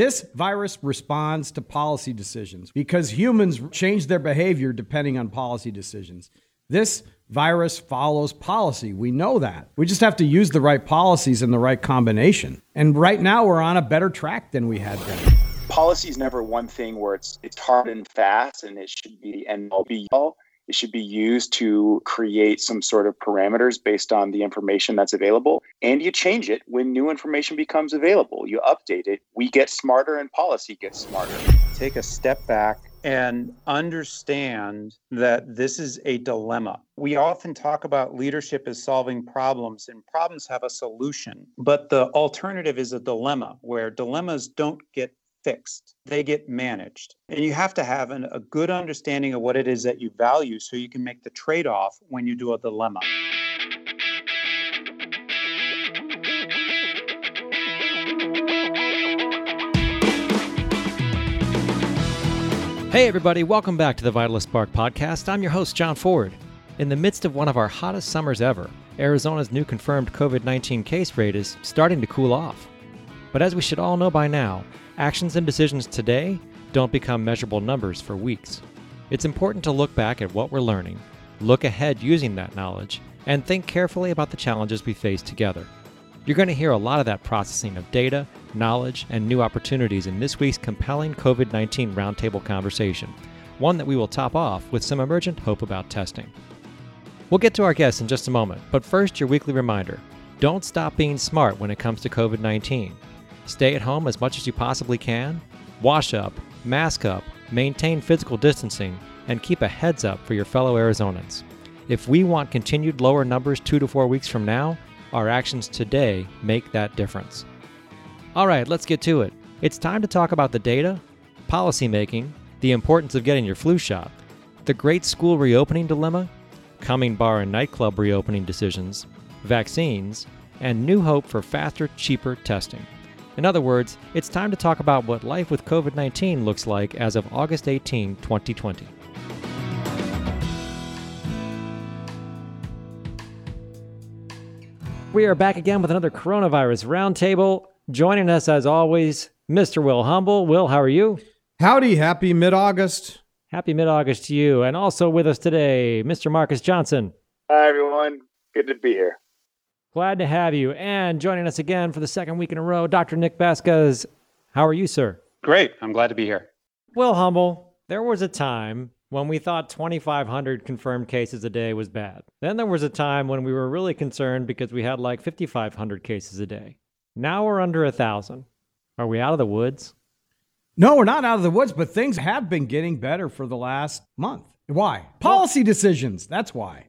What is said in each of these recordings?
This virus responds to policy decisions because humans change their behavior depending on policy decisions. This virus follows policy. We know that. We just have to use the right policies in the right combination. And right now, we're on a better track than we had been. Policy is never one thing where it's it's hard and fast, and it should be the end all be all. It should be used to create some sort of parameters based on the information that's available. And you change it when new information becomes available. You update it. We get smarter, and policy gets smarter. Take a step back and understand that this is a dilemma. We often talk about leadership as solving problems, and problems have a solution. But the alternative is a dilemma where dilemmas don't get fixed, they get managed. And you have to have an, a good understanding of what it is that you value so you can make the trade off when you do a dilemma. Hey, everybody, welcome back to the Vitalyst Spark podcast. I'm your host, John Ford. In the midst of one of our hottest summers ever, Arizona's new confirmed COVID 19 case rate is starting to cool off. But as we should all know by now, actions and decisions today don't become measurable numbers for weeks. It's important to look back at what we're learning, look ahead using that knowledge, and think carefully about the challenges we face together. You're going to hear a lot of that processing of data, knowledge, and new opportunities in this week's compelling COVID 19 roundtable conversation, one that we will top off with some emergent hope about testing. We'll get to our guests in just a moment, but first, your weekly reminder don't stop being smart when it comes to COVID 19. Stay at home as much as you possibly can, wash up, mask up, maintain physical distancing, and keep a heads up for your fellow Arizonans. If we want continued lower numbers two to four weeks from now, our actions today make that difference. All right, let's get to it. It's time to talk about the data, policymaking, the importance of getting your flu shot, the great school reopening dilemma, coming bar and nightclub reopening decisions, vaccines, and new hope for faster, cheaper testing. In other words, it's time to talk about what life with COVID 19 looks like as of August 18, 2020. We are back again with another coronavirus roundtable. Joining us, as always, Mr. Will Humble. Will, how are you? Howdy, happy mid August. Happy mid August to you. And also with us today, Mr. Marcus Johnson. Hi, everyone. Good to be here. Glad to have you. And joining us again for the second week in a row, Dr. Nick Vasquez. How are you, sir? Great. I'm glad to be here. Will Humble, there was a time when we thought 2,500 confirmed cases a day was bad. Then there was a time when we were really concerned because we had like 5,500 cases a day. Now we're under a 1,000. Are we out of the woods? No, we're not out of the woods, but things have been getting better for the last month. Why? Policy decisions. That's why.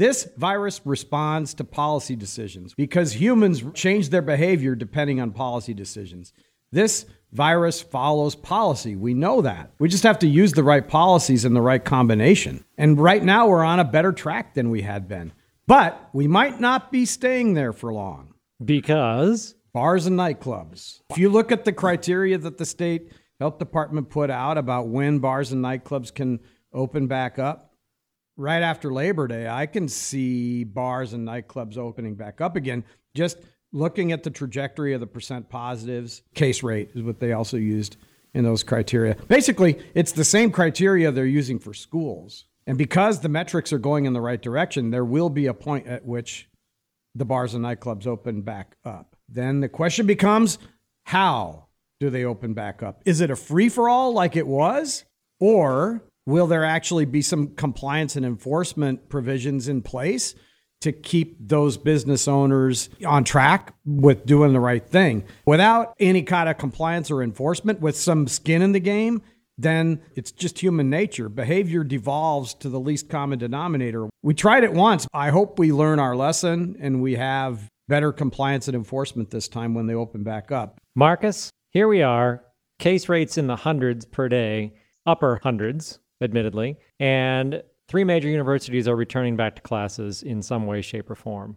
This virus responds to policy decisions because humans change their behavior depending on policy decisions. This virus follows policy. We know that. We just have to use the right policies in the right combination. And right now, we're on a better track than we had been. But we might not be staying there for long. Because bars and nightclubs. If you look at the criteria that the state health department put out about when bars and nightclubs can open back up, right after Labor Day, I can see bars and nightclubs opening back up again. Just looking at the trajectory of the percent positives, case rate is what they also used in those criteria. Basically, it's the same criteria they're using for schools. And because the metrics are going in the right direction, there will be a point at which the bars and nightclubs open back up. Then the question becomes how do they open back up? Is it a free for all like it was? Or Will there actually be some compliance and enforcement provisions in place to keep those business owners on track with doing the right thing? Without any kind of compliance or enforcement, with some skin in the game, then it's just human nature. Behavior devolves to the least common denominator. We tried it once. I hope we learn our lesson and we have better compliance and enforcement this time when they open back up. Marcus, here we are. Case rates in the hundreds per day, upper hundreds admittedly, and three major universities are returning back to classes in some way, shape, or form.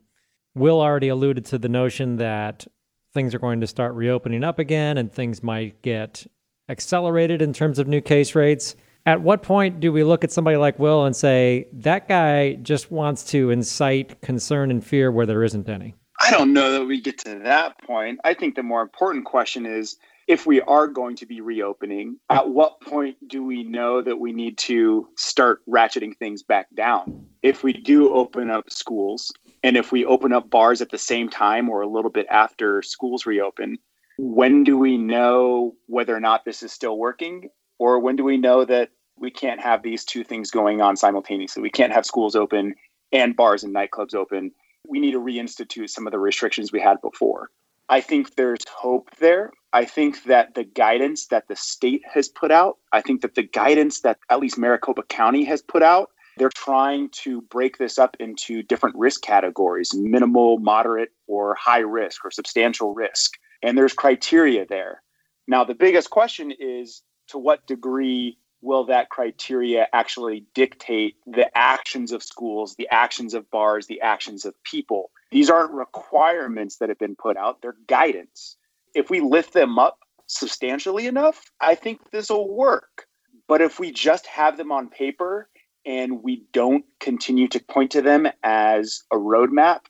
Will already alluded to the notion that things are going to start reopening up again and things might get accelerated in terms of new case rates. At what point do we look at somebody like Will and say, that guy just wants to incite concern and fear where there isn't any? I don't know that we get to that point. I think the more important question is if we are going to be reopening, at what point do we know that we need to start ratcheting things back down? If we do open up schools and if we open up bars at the same time or a little bit after schools reopen, when do we know whether or not this is still working? Or when do we know that we can't have these two things going on simultaneously? We can't have schools open and bars and nightclubs open. We need to reinstitute some of the restrictions we had before. I think there's hope there. I think that the guidance that the state has put out, I think that the guidance that at least Maricopa County has put out, they're trying to break this up into different risk categories minimal, moderate, or high risk, or substantial risk. And there's criteria there. Now, the biggest question is to what degree will that criteria actually dictate the actions of schools, the actions of bars, the actions of people? These aren't requirements that have been put out, they're guidance. If we lift them up substantially enough, I think this will work. But if we just have them on paper and we don't continue to point to them as a roadmap,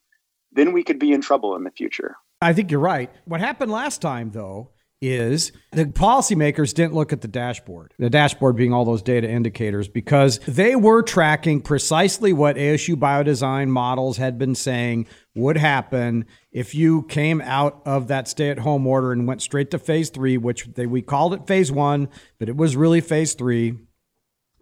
then we could be in trouble in the future. I think you're right. What happened last time, though, is the policymakers didn't look at the dashboard, the dashboard being all those data indicators, because they were tracking precisely what ASU biodesign models had been saying would happen if you came out of that stay at home order and went straight to phase three, which they, we called it phase one, but it was really phase three.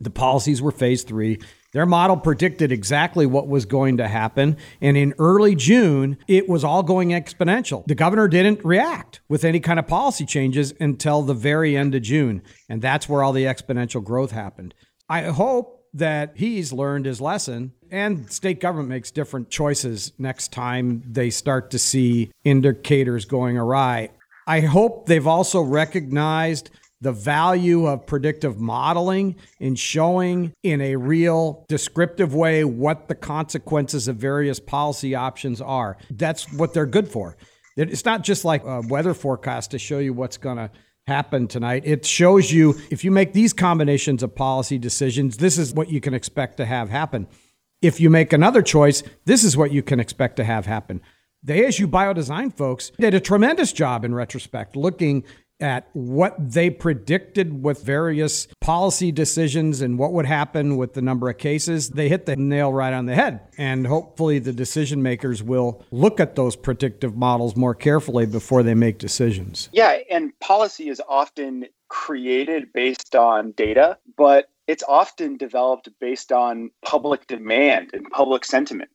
The policies were phase three. Their model predicted exactly what was going to happen. And in early June, it was all going exponential. The governor didn't react with any kind of policy changes until the very end of June. And that's where all the exponential growth happened. I hope that he's learned his lesson and state government makes different choices next time they start to see indicators going awry. I hope they've also recognized the value of predictive modeling in showing in a real descriptive way what the consequences of various policy options are. That's what they're good for. It's not just like a weather forecast to show you what's going to happen tonight. It shows you if you make these combinations of policy decisions, this is what you can expect to have happen. If you make another choice, this is what you can expect to have happen. The ASU biodesign folks did a tremendous job in retrospect looking at what they predicted with various policy decisions and what would happen with the number of cases, they hit the nail right on the head. And hopefully, the decision makers will look at those predictive models more carefully before they make decisions. Yeah, and policy is often created based on data, but it's often developed based on public demand and public sentiment.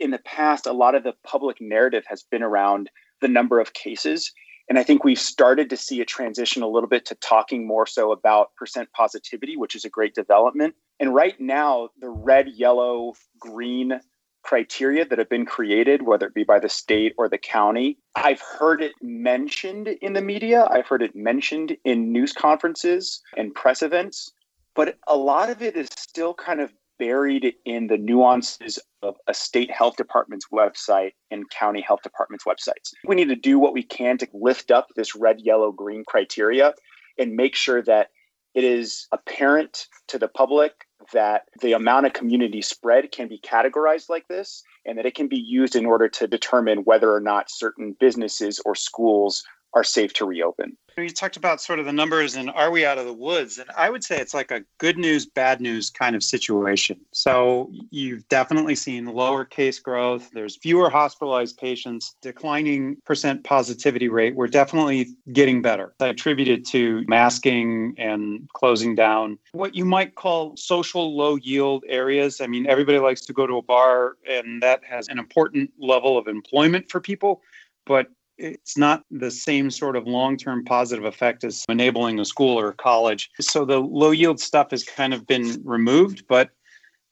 In the past, a lot of the public narrative has been around the number of cases and I think we've started to see a transition a little bit to talking more so about percent positivity, which is a great development. And right now, the red, yellow, green criteria that have been created, whether it be by the state or the county, I've heard it mentioned in the media. I've heard it mentioned in news conferences and press events. But a lot of it is still kind of buried in the nuances of a state health department's website and county health department's websites. We need to do what we can to lift up this red, yellow, green criteria and make sure that it is apparent to the public that the amount of community spread can be categorized like this and that it can be used in order to determine whether or not certain businesses or schools are safe to reopen. You talked about sort of the numbers and are we out of the woods? And I would say it's like a good news, bad news kind of situation. So you've definitely seen lower case growth. There's fewer hospitalized patients, declining percent positivity rate. We're definitely getting better. I attribute it to masking and closing down what you might call social low yield areas. I mean, everybody likes to go to a bar, and that has an important level of employment for people. But it's not the same sort of long-term positive effect as enabling a school or a college. So the low yield stuff has kind of been removed, but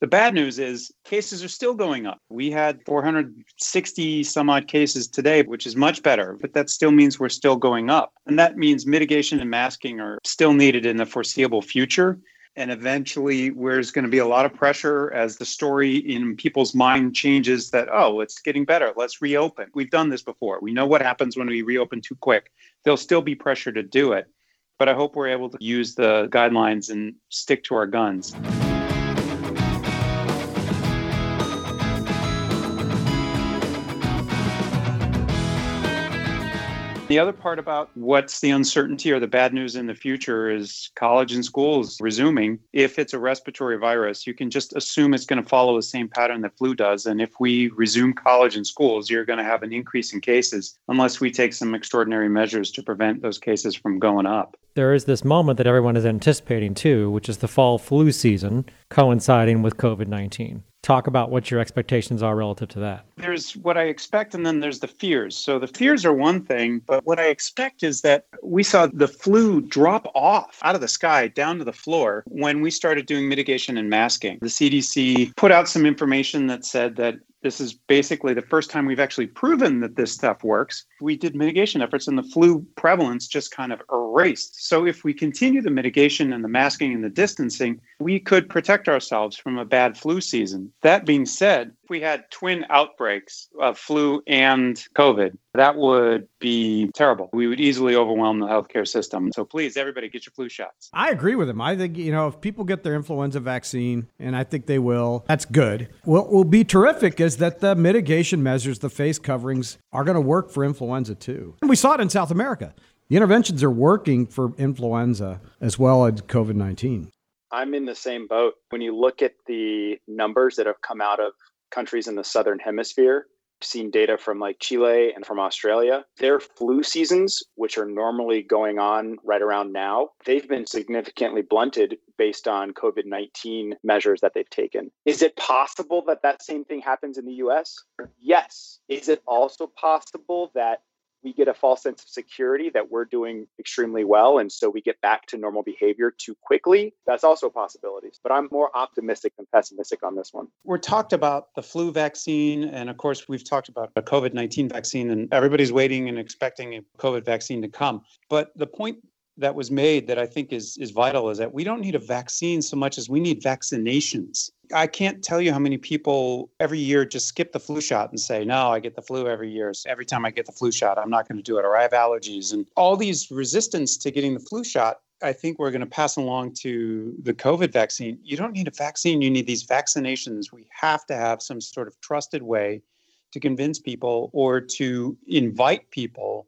the bad news is cases are still going up. We had 460 some odd cases today, which is much better, but that still means we're still going up. And that means mitigation and masking are still needed in the foreseeable future. And eventually, there's going to be a lot of pressure as the story in people's mind changes that, oh, it's getting better. Let's reopen. We've done this before. We know what happens when we reopen too quick. There'll still be pressure to do it. But I hope we're able to use the guidelines and stick to our guns. The other part about what's the uncertainty or the bad news in the future is college and schools resuming. If it's a respiratory virus, you can just assume it's going to follow the same pattern that flu does. And if we resume college and schools, you're going to have an increase in cases unless we take some extraordinary measures to prevent those cases from going up. There is this moment that everyone is anticipating too, which is the fall flu season coinciding with COVID 19 talk about what your expectations are relative to that. There's what I expect, and then there's the fears. So the fears are one thing, but what I expect is that we saw the flu drop off out of the sky down to the floor when we started doing mitigation and masking. The CDC put out some information that said that this is basically the first time we've actually proven that this stuff works. We did mitigation efforts and the flu prevalence just kind of erased. So, if we continue the mitigation and the masking and the distancing, we could protect ourselves from a bad flu season. That being said, if we had twin outbreaks of flu and COVID, that would be terrible. We would easily overwhelm the healthcare system. So please, everybody, get your flu shots. I agree with him. I think, you know, if people get their influenza vaccine, and I think they will, that's good. What will be terrific is that the mitigation measures, the face coverings, are going to work for influenza too. And we saw it in South America. The interventions are working for influenza as well as COVID 19. I'm in the same boat. When you look at the numbers that have come out of countries in the southern hemisphere, seen data from like Chile and from Australia. Their flu seasons, which are normally going on right around now, they've been significantly blunted based on COVID 19 measures that they've taken. Is it possible that that same thing happens in the US? Yes. Is it also possible that we get a false sense of security that we're doing extremely well and so we get back to normal behavior too quickly. That's also possibilities but i'm more optimistic than pessimistic on this one. We're talked about the flu vaccine and of course we've talked about a covid-19 vaccine and everybody's waiting and expecting a covid vaccine to come. But the point that was made that I think is is vital is that we don't need a vaccine so much as we need vaccinations. I can't tell you how many people every year just skip the flu shot and say, "No, I get the flu every year. So every time I get the flu shot, I'm not going to do it or I have allergies." And all these resistance to getting the flu shot I think we're going to pass along to the COVID vaccine. You don't need a vaccine, you need these vaccinations. We have to have some sort of trusted way to convince people or to invite people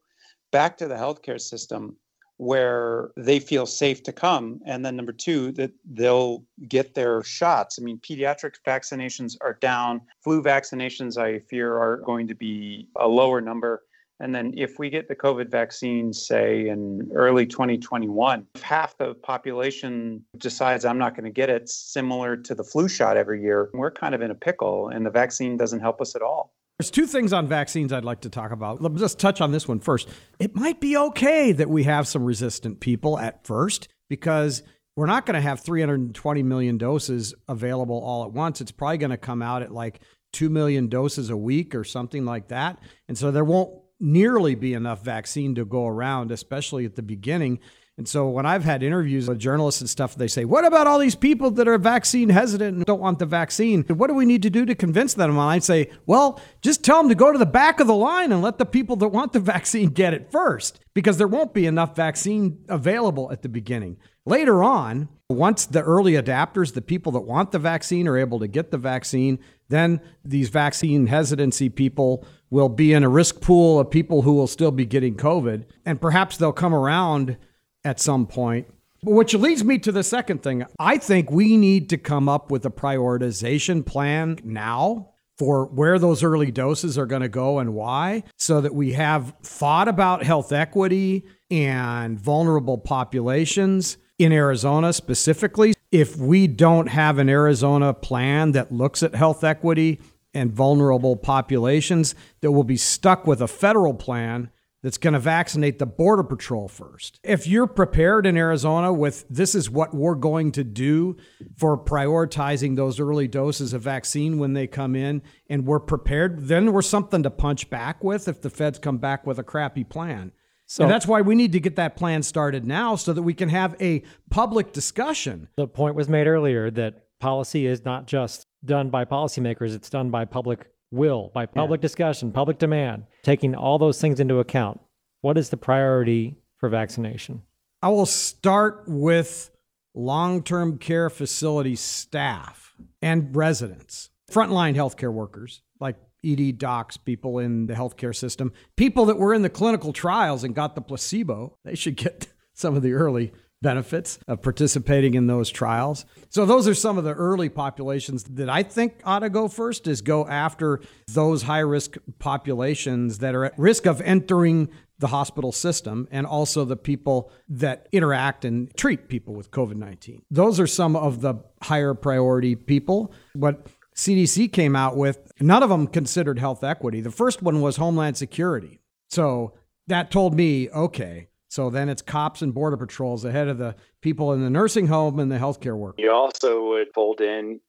back to the healthcare system where they feel safe to come. And then number two, that they'll get their shots. I mean, pediatric vaccinations are down. Flu vaccinations, I fear, are going to be a lower number. And then if we get the COVID vaccine, say in early 2021, if half the population decides I'm not going to get it, similar to the flu shot every year, we're kind of in a pickle and the vaccine doesn't help us at all. There's two things on vaccines I'd like to talk about. Let's just touch on this one first. It might be okay that we have some resistant people at first because we're not going to have 320 million doses available all at once. It's probably going to come out at like 2 million doses a week or something like that. And so there won't nearly be enough vaccine to go around, especially at the beginning. And so when I've had interviews with journalists and stuff, they say, What about all these people that are vaccine hesitant and don't want the vaccine? What do we need to do to convince them? And I say, Well, just tell them to go to the back of the line and let the people that want the vaccine get it first, because there won't be enough vaccine available at the beginning. Later on, once the early adapters, the people that want the vaccine, are able to get the vaccine, then these vaccine hesitancy people will be in a risk pool of people who will still be getting COVID. And perhaps they'll come around at some point. Which leads me to the second thing. I think we need to come up with a prioritization plan now for where those early doses are going to go and why, so that we have thought about health equity and vulnerable populations in Arizona specifically. If we don't have an Arizona plan that looks at health equity and vulnerable populations, that will be stuck with a federal plan that's going to vaccinate the Border Patrol first. If you're prepared in Arizona with this is what we're going to do for prioritizing those early doses of vaccine when they come in, and we're prepared, then we're something to punch back with if the feds come back with a crappy plan. So and that's why we need to get that plan started now so that we can have a public discussion. The point was made earlier that policy is not just done by policymakers, it's done by public will, by public yeah. discussion, public demand, taking all those things into account, what is the priority for vaccination? I will start with long term care facility staff and residents, frontline healthcare workers like ED docs, people in the healthcare system, people that were in the clinical trials and got the placebo, they should get some of the early benefits of participating in those trials. So those are some of the early populations that I think ought to go first is go after those high risk populations that are at risk of entering the hospital system and also the people that interact and treat people with COVID-19. Those are some of the higher priority people. What CDC came out with, none of them considered health equity. The first one was Homeland Security. So that told me, okay, so then it's cops and border patrols ahead of the people in the nursing home and the healthcare workers. You also would fold in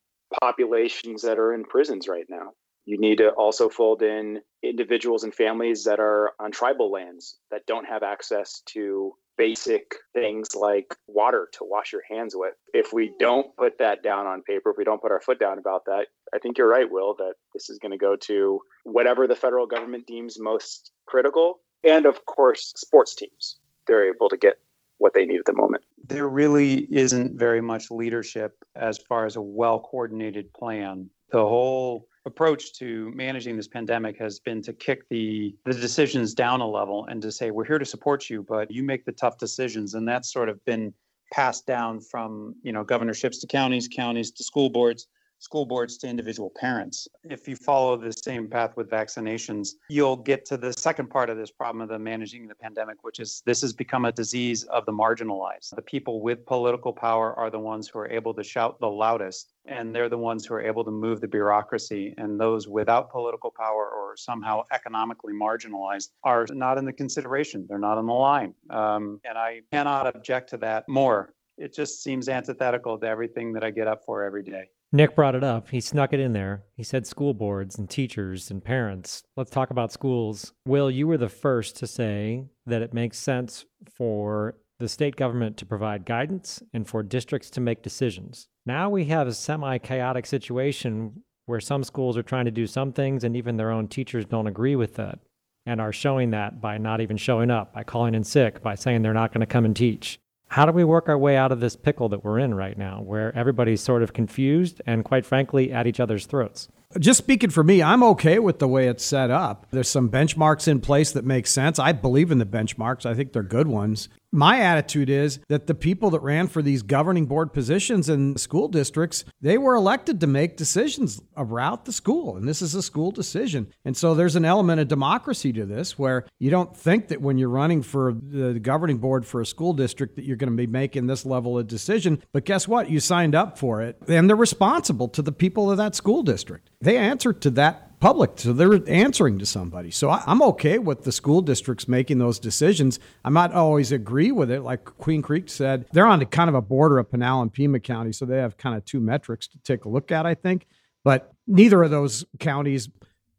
populations that are in prisons right now. You need to also fold in individuals and families that are on tribal lands that don't have access to basic things like water to wash your hands with. If we don't put that down on paper, if we don't put our foot down about that, I think you're right, Will, that this is going to go to whatever the federal government deems most critical. And of course, sports teams they're able to get what they need at the moment. There really isn't very much leadership as far as a well coordinated plan. The whole approach to managing this pandemic has been to kick the the decisions down a level and to say we're here to support you but you make the tough decisions and that's sort of been passed down from you know governorships to counties counties to school boards school boards to individual parents. If you follow the same path with vaccinations, you'll get to the second part of this problem of the managing the pandemic, which is this has become a disease of the marginalized. The people with political power are the ones who are able to shout the loudest, and they're the ones who are able to move the bureaucracy. And those without political power or somehow economically marginalized are not in the consideration. They're not on the line. Um, and I cannot object to that more. It just seems antithetical to everything that I get up for every day. Nick brought it up. He snuck it in there. He said school boards and teachers and parents. Let's talk about schools. Will, you were the first to say that it makes sense for the state government to provide guidance and for districts to make decisions. Now we have a semi chaotic situation where some schools are trying to do some things and even their own teachers don't agree with that and are showing that by not even showing up, by calling in sick, by saying they're not going to come and teach how do we work our way out of this pickle that we're in right now, where everybody's sort of confused and, quite frankly, at each other's throats? Just speaking for me, I'm okay with the way it's set up. There's some benchmarks in place that make sense. I believe in the benchmarks, I think they're good ones my attitude is that the people that ran for these governing board positions in school districts, they were elected to make decisions about the school. And this is a school decision. And so there's an element of democracy to this where you don't think that when you're running for the governing board for a school district that you're going to be making this level of decision. But guess what? You signed up for it and they're responsible to the people of that school district. They answer to that public, so they're answering to somebody. So I, am okay with the school districts making those decisions. I might always agree with it. Like Queen Creek said, they're on the kind of a border of Pinal and Pima County, so they have kind of two metrics to take a look at, I think. But neither of those counties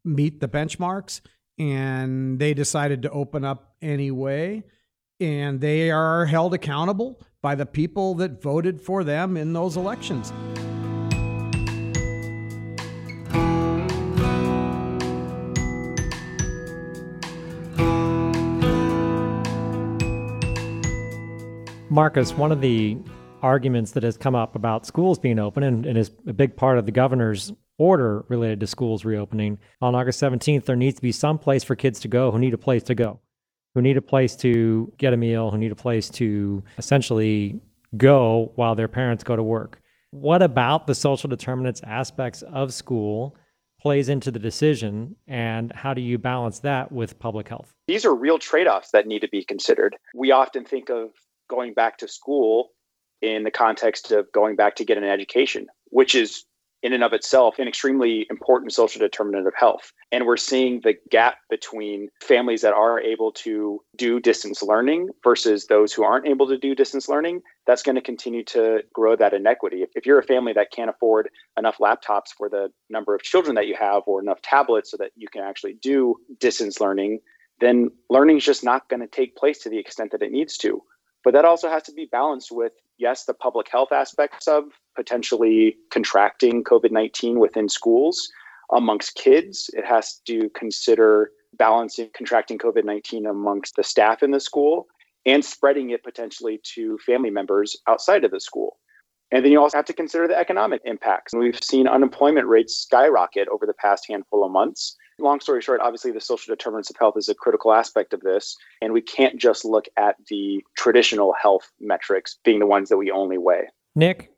meet the benchmarks, and they decided to open up anyway. And they are held accountable by the people that voted for them in those elections. Marcus, one of the arguments that has come up about schools being open and, and is a big part of the governor's order related to schools reopening on August 17th, there needs to be some place for kids to go who need a place to go, who need a place to get a meal, who need a place to essentially go while their parents go to work. What about the social determinants aspects of school plays into the decision, and how do you balance that with public health? These are real trade offs that need to be considered. We often think of going back to school in the context of going back to get an education, which is in and of itself an extremely important social determinant of health. And we're seeing the gap between families that are able to do distance learning versus those who aren't able to do distance learning. That's going to continue to grow that inequity. If you're a family that can't afford enough laptops for the number of children that you have or enough tablets so that you can actually do distance learning, then learning is just not going to take place to the extent that it needs to. But that also has to be balanced with, yes, the public health aspects of potentially contracting COVID 19 within schools amongst kids. It has to consider balancing contracting COVID 19 amongst the staff in the school and spreading it potentially to family members outside of the school. And then you also have to consider the economic impacts. And we've seen unemployment rates skyrocket over the past handful of months. Long story short, obviously, the social determinants of health is a critical aspect of this. And we can't just look at the traditional health metrics being the ones that we only weigh. Nick,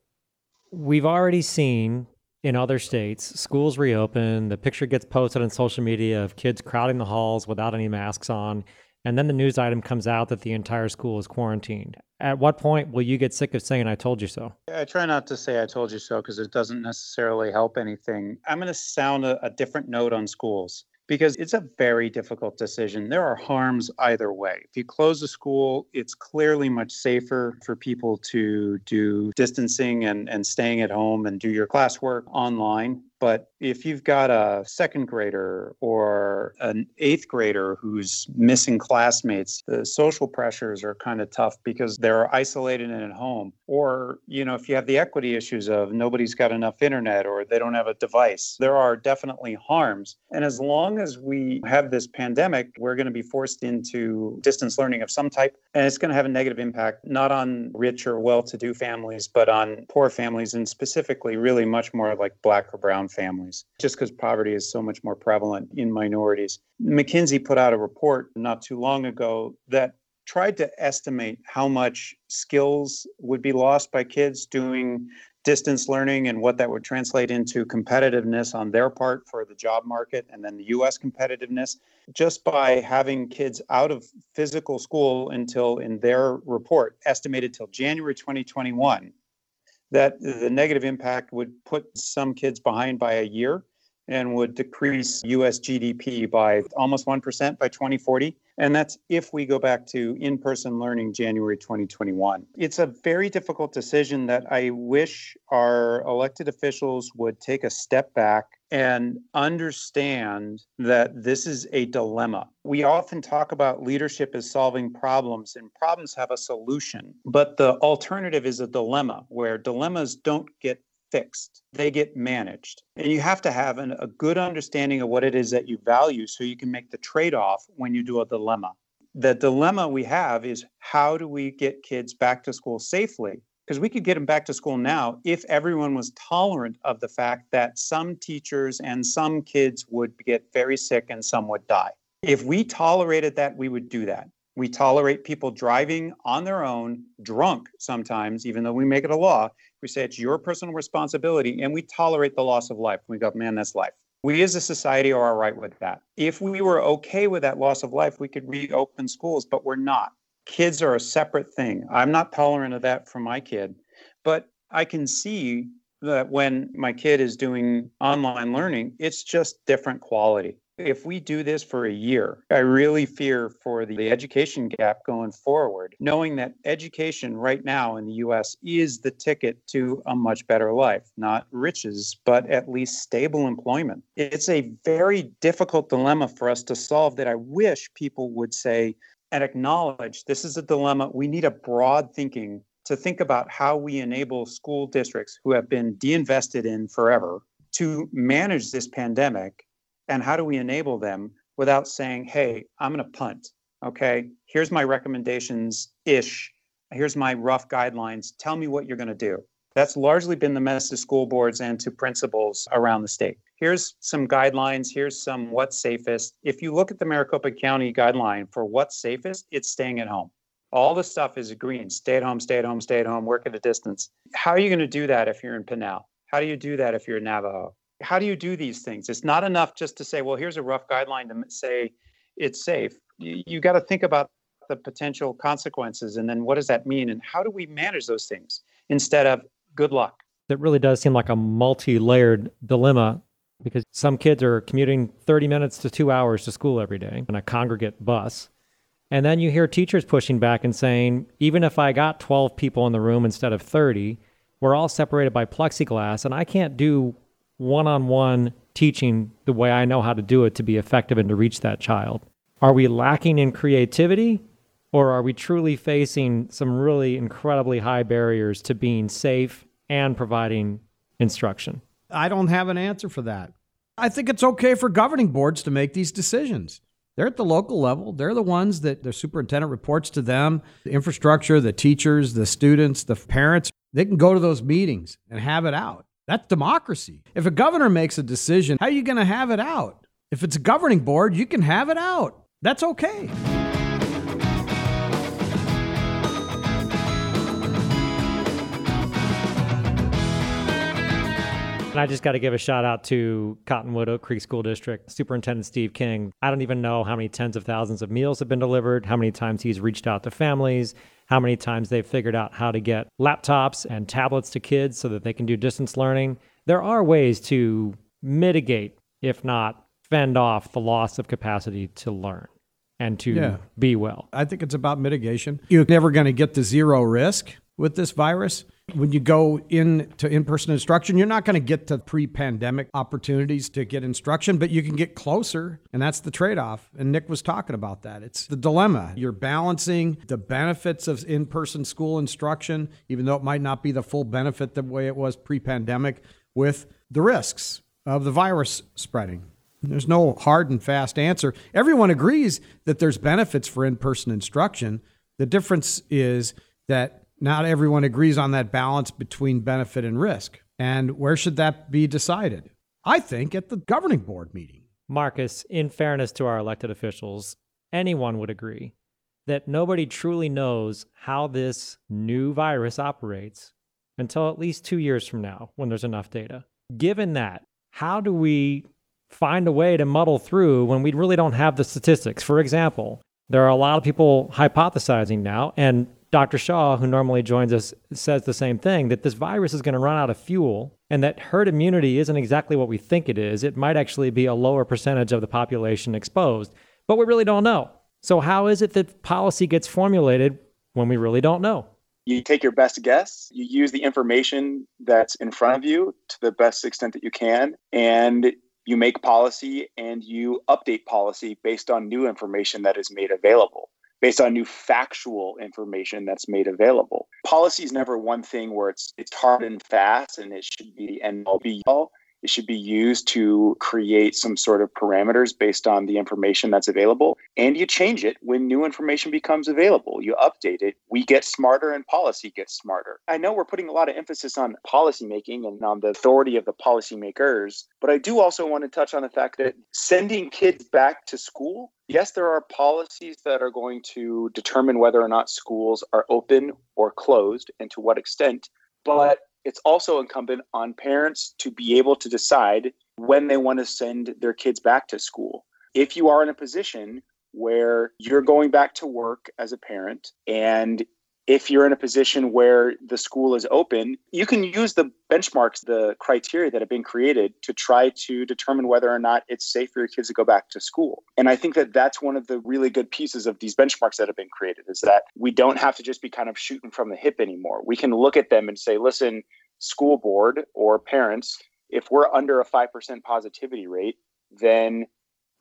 we've already seen in other states schools reopen, the picture gets posted on social media of kids crowding the halls without any masks on. And then the news item comes out that the entire school is quarantined. At what point will you get sick of saying, I told you so? I try not to say I told you so because it doesn't necessarily help anything. I'm going to sound a, a different note on schools because it's a very difficult decision. There are harms either way. If you close a school, it's clearly much safer for people to do distancing and, and staying at home and do your classwork online. But if you've got a second grader or an eighth grader who's missing classmates, the social pressures are kind of tough because they're isolated and at home. Or, you know, if you have the equity issues of nobody's got enough internet or they don't have a device, there are definitely harms. And as long as we have this pandemic, we're going to be forced into distance learning of some type. And it's going to have a negative impact, not on rich or well to do families, but on poor families, and specifically, really much more like black or brown families, just because poverty is so much more prevalent in minorities. McKinsey put out a report not too long ago that tried to estimate how much skills would be lost by kids doing distance learning and what that would translate into competitiveness on their part for the job market and then the US competitiveness just by having kids out of physical school until in their report estimated till January 2021 that the negative impact would put some kids behind by a year and would decrease US GDP by almost 1% by 2040. And that's if we go back to in person learning January 2021. It's a very difficult decision that I wish our elected officials would take a step back and understand that this is a dilemma. We often talk about leadership as solving problems, and problems have a solution. But the alternative is a dilemma where dilemmas don't get fixed, they get managed. And you have to have an, a good understanding of what it is that you value so you can make the trade off when you do a dilemma. The dilemma we have is how do we get kids back to school safely? Because we could get them back to school now if everyone was tolerant of the fact that some teachers and some kids would get very sick and some would die. If we tolerated that, we would do that. We tolerate people driving on their own, drunk sometimes, even though we make it a law. We say it's your personal responsibility, and we tolerate the loss of life. We go, man, that's life. We as a society are all right with that. If we were okay with that loss of life, we could reopen schools, but we're not. Kids are a separate thing. I'm not tolerant of that for my kid, but I can see that when my kid is doing online learning, it's just different quality. If we do this for a year, I really fear for the education gap going forward, knowing that education right now in the US is the ticket to a much better life, not riches, but at least stable employment. It's a very difficult dilemma for us to solve that I wish people would say and acknowledge this is a dilemma. We need a broad thinking to think about how we enable school districts who have been deinvested in forever to manage this pandemic and how do we enable them without saying, hey, I'm going to punt. Okay, here's my recommendations ish. Here's my rough guidelines. Tell me what you're going to do. That's largely been the message to school boards and to principals around the state. Here's some guidelines. Here's some what's safest. If you look at the Maricopa County guideline for what's safest, it's staying at home. All the stuff is green stay at home, stay at home, stay at home, work at a distance. How are you going to do that if you're in Pinal? How do you do that if you're in Navajo? How do you do these things? It's not enough just to say, well, here's a rough guideline to say it's safe. You, you got to think about the potential consequences and then what does that mean and how do we manage those things instead of good luck? It really does seem like a multi layered dilemma because some kids are commuting 30 minutes to two hours to school every day on a congregate bus. And then you hear teachers pushing back and saying, even if I got 12 people in the room instead of 30, we're all separated by plexiglass and I can't do one on one teaching the way I know how to do it to be effective and to reach that child? Are we lacking in creativity or are we truly facing some really incredibly high barriers to being safe and providing instruction? I don't have an answer for that. I think it's okay for governing boards to make these decisions. They're at the local level. They're the ones that the superintendent reports to them, the infrastructure, the teachers, the students, the parents. They can go to those meetings and have it out. That's democracy. If a governor makes a decision, how are you going to have it out? If it's a governing board, you can have it out. That's okay. And I just got to give a shout out to Cottonwood Oak Creek School District Superintendent Steve King. I don't even know how many tens of thousands of meals have been delivered, how many times he's reached out to families, how many times they've figured out how to get laptops and tablets to kids so that they can do distance learning. There are ways to mitigate, if not fend off, the loss of capacity to learn and to Yeah. be well. I think it's about mitigation. You're never going to get to zero risk with this virus. When you go in person instruction, you're not going to get to pre pandemic opportunities to get instruction, but you can get closer. And that's the trade off. And Nick was talking about that. It's the dilemma. You're balancing the benefits of in person school instruction, even though it might not be the full benefit the way it was pre pandemic, with the risks of the virus spreading. There's no hard and fast answer. Everyone agrees that there's benefits for in person instruction. The difference is that not everyone agrees on that balance between benefit and risk. And where should that be decided? I think at the governing board meeting. Marcus, in fairness to our elected officials, anyone would agree that nobody truly knows how this new virus operates until at least two years from now when there's enough data. Given that, how do we find a way to muddle through when we really don't have the statistics? For example, there are a lot of people hypothesizing now, and Dr. Shaw, who normally joins us, says the same thing that this virus is going to run out of fuel and that herd immunity isn't exactly what we think it is. It might actually be a lower percentage of the population exposed, but we really don't know. So, how is it that policy gets formulated when we really don't know? You take your best guess, you use the information that's in front of you to the best extent that you can, and you make policy and you update policy based on new information that is made available based on new factual information that's made available. Policy is never one thing where it's it's hard and fast and it should be the end all be all. It should be used to create some sort of parameters based on the information that's available. And you change it when new information becomes available. You update it. We get smarter and policy gets smarter. I know we're putting a lot of emphasis on policymaking and on the authority of the policymakers, but I do also want to touch on the fact that sending kids back to school, yes, there are policies that are going to determine whether or not schools are open or closed and to what extent. But it's also incumbent on parents to be able to decide when they want to send their kids back to school. If you are in a position where you're going back to work as a parent and if you're in a position where the school is open, you can use the benchmarks, the criteria that have been created to try to determine whether or not it's safe for your kids to go back to school. And I think that that's one of the really good pieces of these benchmarks that have been created is that we don't have to just be kind of shooting from the hip anymore. We can look at them and say, listen, school board or parents, if we're under a 5% positivity rate, then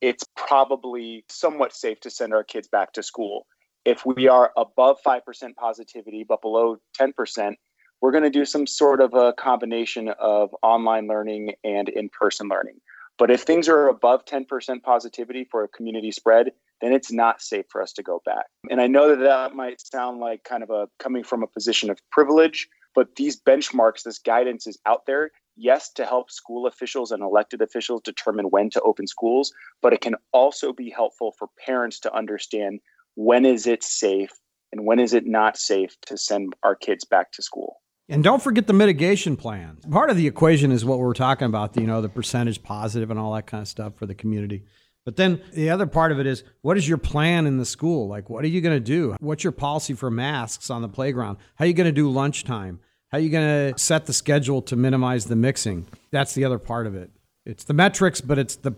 it's probably somewhat safe to send our kids back to school if we are above 5% positivity but below 10%, we're going to do some sort of a combination of online learning and in person learning. But if things are above 10% positivity for a community spread, then it's not safe for us to go back. And I know that that might sound like kind of a coming from a position of privilege, but these benchmarks, this guidance is out there. Yes, to help school officials and elected officials determine when to open schools, but it can also be helpful for parents to understand when is it safe and when is it not safe to send our kids back to school. And don't forget the mitigation plan. Part of the equation is what we're talking about, you know, the percentage positive and all that kind of stuff for the community. But then the other part of it is what is your plan in the school? Like, what are you going to do? What's your policy for masks on the playground? How are you going to do lunchtime? How are you going to set the schedule to minimize the mixing? That's the other part of it. It's the metrics, but it's the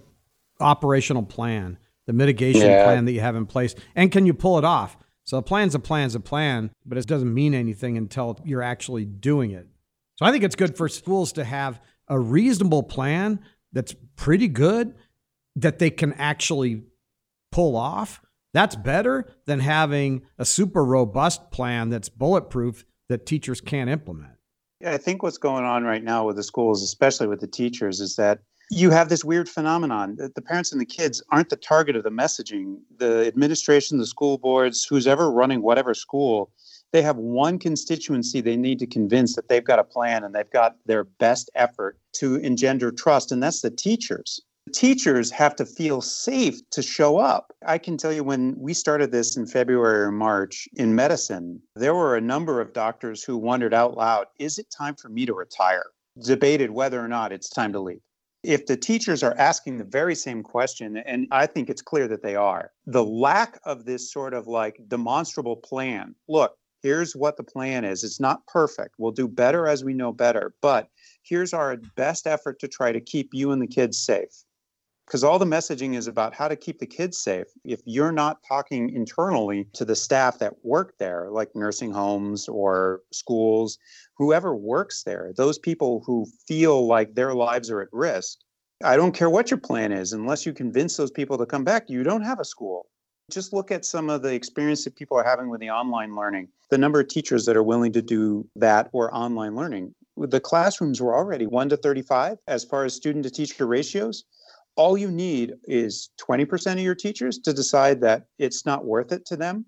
operational plan, the mitigation Yeah. plan that you have in place. And can you pull it off? So a plan's a plan's a plan, but it doesn't mean anything until you're actually doing it. So I think it's good for schools to have a reasonable plan that's pretty good that they can actually pull off. That's better than having a super robust plan that's bulletproof that teachers can't implement. Yeah, I think what's going on right now with the schools, especially with the teachers, is that you have this weird phenomenon that the parents and the kids aren't the target of the messaging. The administration, the school boards, who's ever running whatever school, they have one constituency they need to convince that they've got a plan and they've got their best effort to engender trust, and that's the teachers. The teachers have to feel safe to show up. I can tell you when we started this in February or March in medicine, there were a number of doctors who wondered out loud, is it time for me to retire? Debated whether or not it's time to leave. If the teachers are asking the very same question, and I think it's clear that they are, the lack of this sort of like demonstrable plan look, here's what the plan is. It's not perfect. We'll do better as we know better, but here's our best effort to try to keep you and the kids safe because all the messaging is about how to keep the kids safe. If you're not talking internally to the staff that work there, like nursing homes or schools, whoever works there, those people who feel like their lives are at risk, I don't care what your plan is, unless you convince those people to come back, you don't have a school. Just look at some of the experience that people are having with the online learning, the number of teachers that are willing to do that or online learning. The classrooms were already 1 to 35 as far as student to teacher ratios all you need is 20% of your teachers to decide that it's not worth it to them.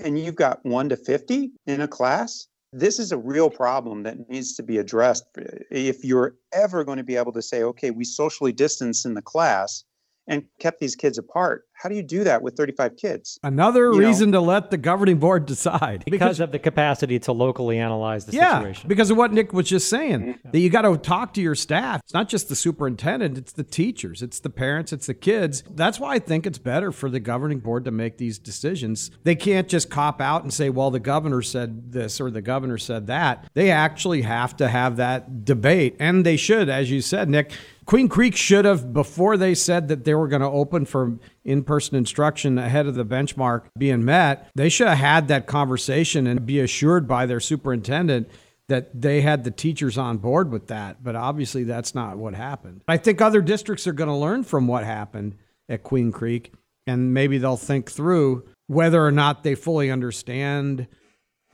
And you've got 1 to 50 in a class. This is a real problem that needs to be addressed. If you're ever going to be able to say okay we socially distance in the class and kept these kids apart. How do you do that with 35 kids? Another you reason know? to let the governing board decide. Because, because, of the capacity to locally analyze the yeah, situation. Because of what Nick was just saying. Mm-hmm. That you got to talk to your staff. It's not just the superintendent, it's the teachers, it's the parents, it's the kids. That's why I think it's better for the governing board to make these decisions. They can't just cop out and say, well, the governor said this or the governor said that. They actually have to have that debate. And they should, as you said, Nick Queen Creek should have, before they said that they were going to open for in person instruction ahead of the benchmark being met, they should have had that conversation and be assured by their superintendent that they had the teachers on board with that. But obviously, that's not what happened. I think other districts are going to learn from what happened at Queen Creek, and maybe they'll think through whether or not they fully understand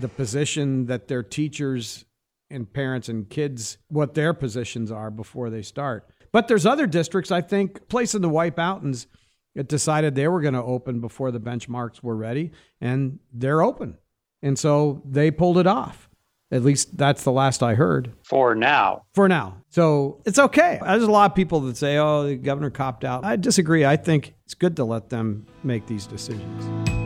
the position that their teachers and parents and kids what their positions are before they start. But there's other districts, I think, placing the White Mountains, it decided they were going to open before the benchmarks were ready, and they're open. And so they pulled it off. At least that's the last I heard. For now. For now. So it's okay. There's a lot of people that say, oh, the governor copped out. I disagree. I think it's good to let them make these decisions.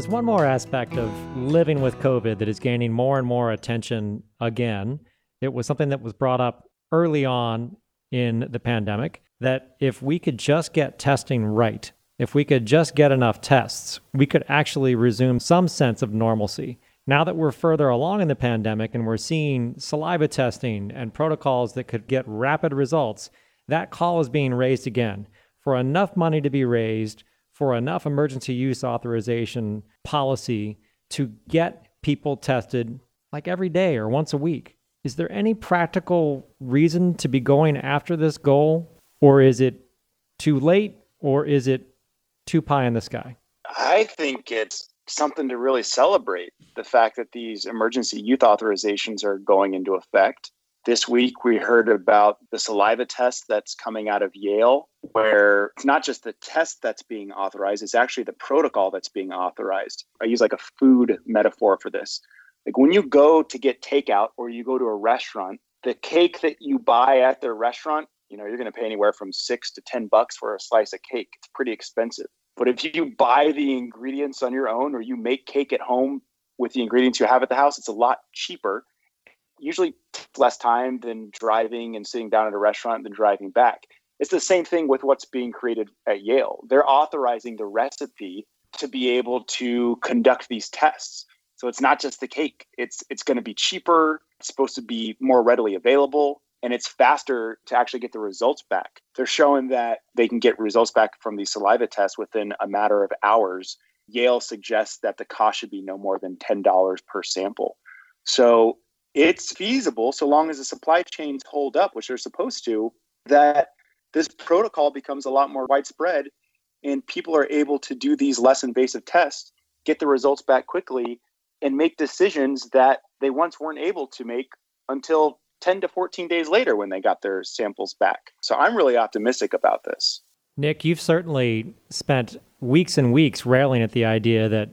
There's one more aspect of living with COVID that is gaining more and more attention again. It was something that was brought up early on in the pandemic that if we could just get testing right, if we could just get enough tests, we could actually resume some sense of normalcy. Now that we're further along in the pandemic and we're seeing saliva testing and protocols that could get rapid results, that call is being raised again for enough money to be raised for enough emergency use authorization policy to get people tested like every day or once a week. Is there any practical reason to be going after this goal, or is it too late, or is it too pie in the sky? I think it's something to really celebrate the fact that these emergency use authorizations are going into effect. This week, we heard about the saliva test that's coming out of Yale, where it's not just the test that's being authorized, it's actually the protocol that's being authorized. I use like a food metaphor for this. Like when you go to get takeout or you go to a restaurant, the cake that you buy at the restaurant, you know, you're going to pay anywhere from six to 10 bucks for a slice of cake. It's pretty expensive. But if you buy the ingredients on your own or you make cake at home with the ingredients you have at the house, it's a lot cheaper usually less time than driving and sitting down at a restaurant than driving back. It's the same thing with what's being created at Yale. They're authorizing the recipe to be able to conduct these tests. So it's not just the cake. It's it's going to be cheaper, it's supposed to be more readily available, and it's faster to actually get the results back. They're showing that they can get results back from these saliva tests within a matter of hours. Yale suggests that the cost should be no more than $10 per sample. So it's feasible so long as the supply chains hold up, which they're supposed to, that this protocol becomes a lot more widespread and people are able to do these less invasive tests, get the results back quickly, and make decisions that they once weren't able to make until 10 to 14 days later when they got their samples back. So I'm really optimistic about this. Nick, you've certainly spent weeks and weeks railing at the idea that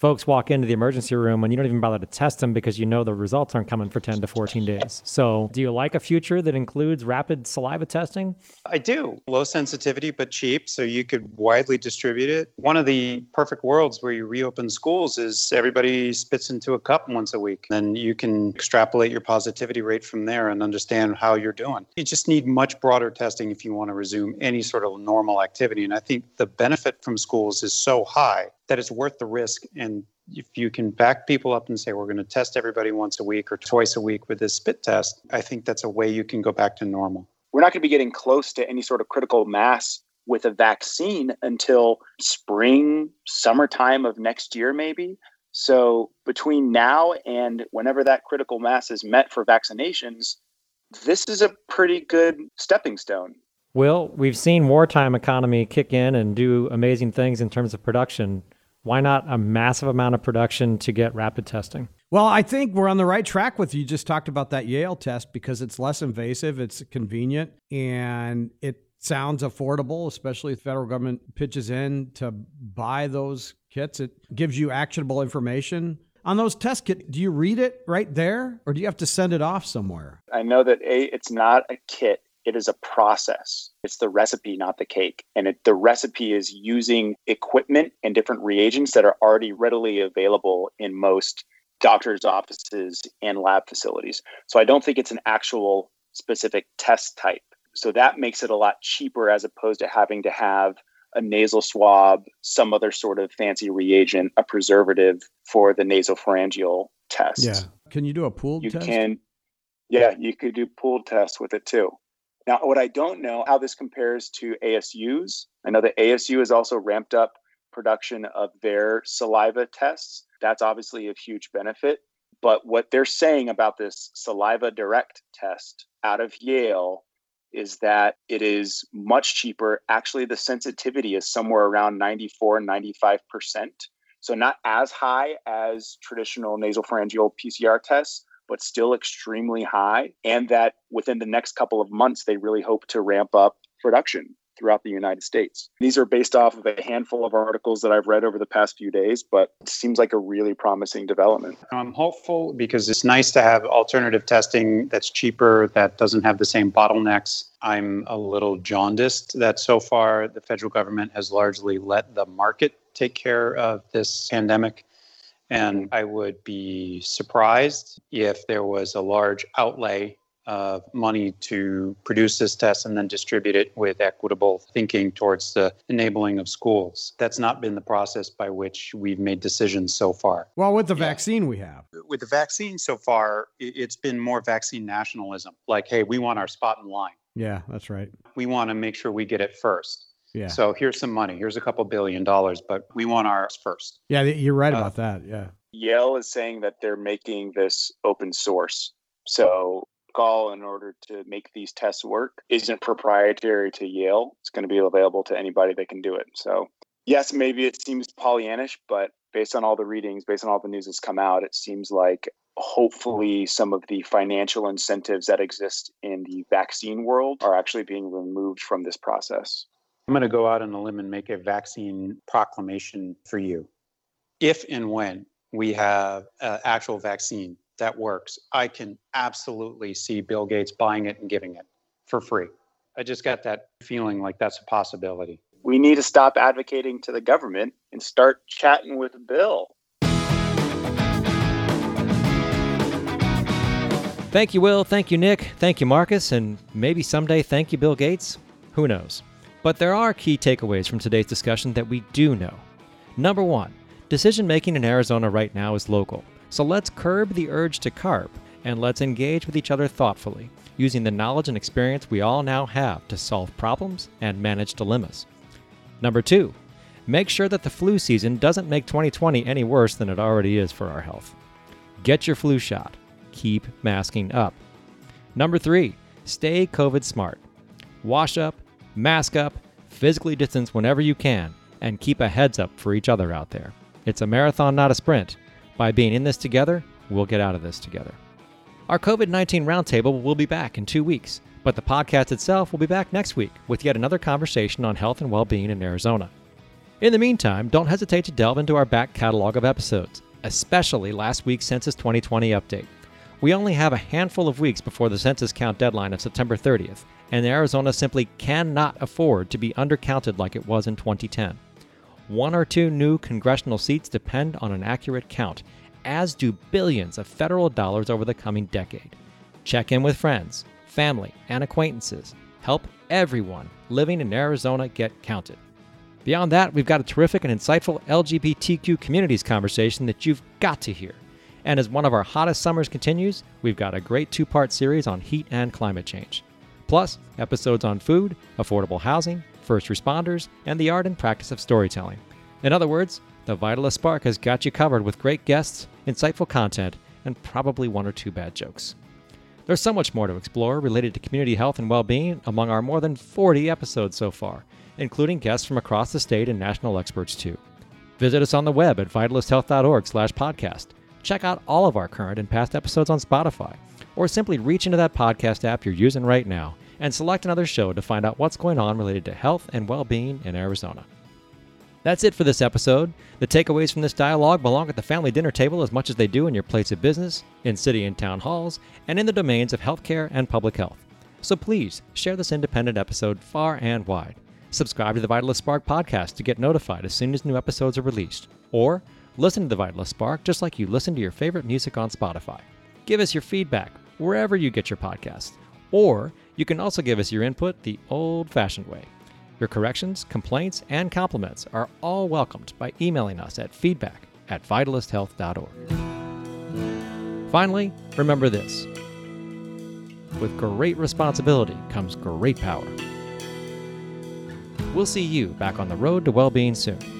folks walk into the emergency room and you don't even bother to test them because you know the results aren't coming for 10 to 14 days. So, do you like a future that includes rapid saliva testing? I do. Low sensitivity, but cheap, so you could widely distribute it. One of the perfect worlds where you reopen schools is everybody spits into a cup once a week. Then you can extrapolate your positivity rate from there and understand how you're doing. You just need much broader testing if you want to resume any sort of normal activity. And I think the benefit from schools is so high that it's worth the risk. And if you can back people up and say, we're going to test everybody once a week or twice a week with this spit test, I think that's a way you can go back to normal. We're not going to be getting close to any sort of critical mass with a vaccine until spring, summertime of next year, maybe. So between now and whenever that critical mass is met for vaccinations, this is a pretty good stepping stone. Well, we've seen wartime economy kick in and do amazing things in terms of production. Why not a massive amount of production to get rapid testing? Well, I think we're on the right track with you. Just talked about that Yale test because it's less invasive, it's convenient, and it sounds affordable, especially if the federal government pitches in to buy those kits. It gives you actionable information. On those test kits, do you read it right there or do you have to send it off somewhere? I know that A, it's not a kit, it is a process. It's the recipe, not the cake. And it, the recipe is using equipment and different reagents that are already readily available in most doctors' offices and lab facilities. So I don't think it's an actual specific test type. So that makes it a lot cheaper as opposed to having to have a nasal swab, some other sort of fancy reagent, a preservative for the nasopharyngeal test. Yeah. Can you do a pooled you test? can yeah, you could do pooled tests with it too. Now, what I don't know how this compares to ASU's. I know that ASU has also ramped up production of their saliva tests. That's obviously a huge benefit. But what they're saying about this SalivaDirect test out of Yale is that it is much cheaper. Actually, the sensitivity is somewhere around 94, 95%. So, not as high as traditional nasopharyngeal PCR tests, but still extremely high. And that within the next couple of months, they really hope to ramp up production throughout the United States. These are based off of a handful of articles that I've read over the past few days, but it seems like a really promising development. I'm hopeful because it's nice to have alternative testing that's cheaper, that doesn't have the same bottlenecks. I'm a little jaundiced that so far the federal government has largely let the market take care of this pandemic. And mm-hmm. I would be surprised if there was a large outlay of money to produce this test and then distribute it with equitable thinking towards the enabling of schools. That's not been the process by which we've made decisions so far. Well, with the yeah. vaccine we have. With the vaccine so far, it's been more vaccine nationalism. Like, hey, we want our spot in line. Yeah, that's right. We want to make sure we get it first. Yeah. So here's some money. Here's a couple billion dollars, but we want ours first. Yeah, you're right uh, about that. Yeah. Yale is saying that they're making this open source. So call in order to make these tests work isn't proprietary to Yale. It's going to be available to anybody that can do it. So, yes, maybe it seems Pollyannish, but based on all the readings, based on all the news that's come out, it seems like hopefully some of the financial incentives that exist in the vaccine world are actually being removed from this process. I'm going to go out on a limb and make a vaccine proclamation for you. If and when we have an actual vaccine that works, I can absolutely see Bill Gates buying it and giving it for free. I just got that feeling like that's a possibility. We need to stop advocating to the government and start chatting with Bill. Thank you, Will. Thank you, Nick. Thank you, Marcus. And maybe someday thank you, Bill Gates. Who knows? But there are key takeaways from today's discussion that we do know. Number one, decision making in Arizona right now is local. So let's curb the urge to carp and let's engage with each other thoughtfully, using the knowledge and experience we all now have to solve problems and manage dilemmas. Number two, make sure that the flu season doesn't make 2020 any worse than it already is for our health. Get your flu shot. Keep masking up. Number three, stay COVID smart. Wash up, mask up, physically distance whenever you can, and keep a heads up for each other out there. It's a marathon, not a sprint. By being in this together, we'll get out of this together. Our COVID 19 roundtable will be back in two weeks, but the podcast itself will be back next week with yet another conversation on health and well being in Arizona. In the meantime, don't hesitate to delve into our back catalog of episodes, especially last week's Census 2020 update. We only have a handful of weeks before the census count deadline of September 30th, and Arizona simply cannot afford to be undercounted like it was in 2010. One or two new congressional seats depend on an accurate count, as do billions of federal dollars over the coming decade. Check in with friends, family, and acquaintances. Help everyone living in Arizona get counted. Beyond that, we've got a terrific and insightful LGBTQ communities conversation that you've got to hear. And as one of our hottest summers continues, we've got a great two part series on heat and climate change. Plus, episodes on food, affordable housing, first responders, and the art and practice of storytelling. In other words, the Vitalyst Spark has got you covered with great guests, insightful content, and probably one or two bad jokes. There's so much more to explore related to community health and well being among our more than 40 episodes so far, including guests from across the state and national experts too. Visit us on the web at vitalysthealth.org slash podcast. Check out all of our current and past episodes on Spotify, or simply reach into that podcast app you're using right now and select another show to find out what's going on related to health and well being in Arizona. That's it for this episode. The takeaways from this dialogue belong at the family dinner table as much as they do in your place of business, in city and town halls, and in the domains of healthcare and public health. So please share this independent episode far and wide. Subscribe to the Vitalyst Spark podcast to get notified as soon as new episodes are released. Or listen to the Vitalyst Spark just like you listen to your favorite music on Spotify. Give us your feedback wherever you get your podcasts. Or you can also give us your input the old fashioned way. Your corrections, complaints, and compliments are all welcomed by emailing us at feedback at vitalysthealth.org. Finally, remember this with great responsibility comes great power. We'll see you back on the road to well being soon.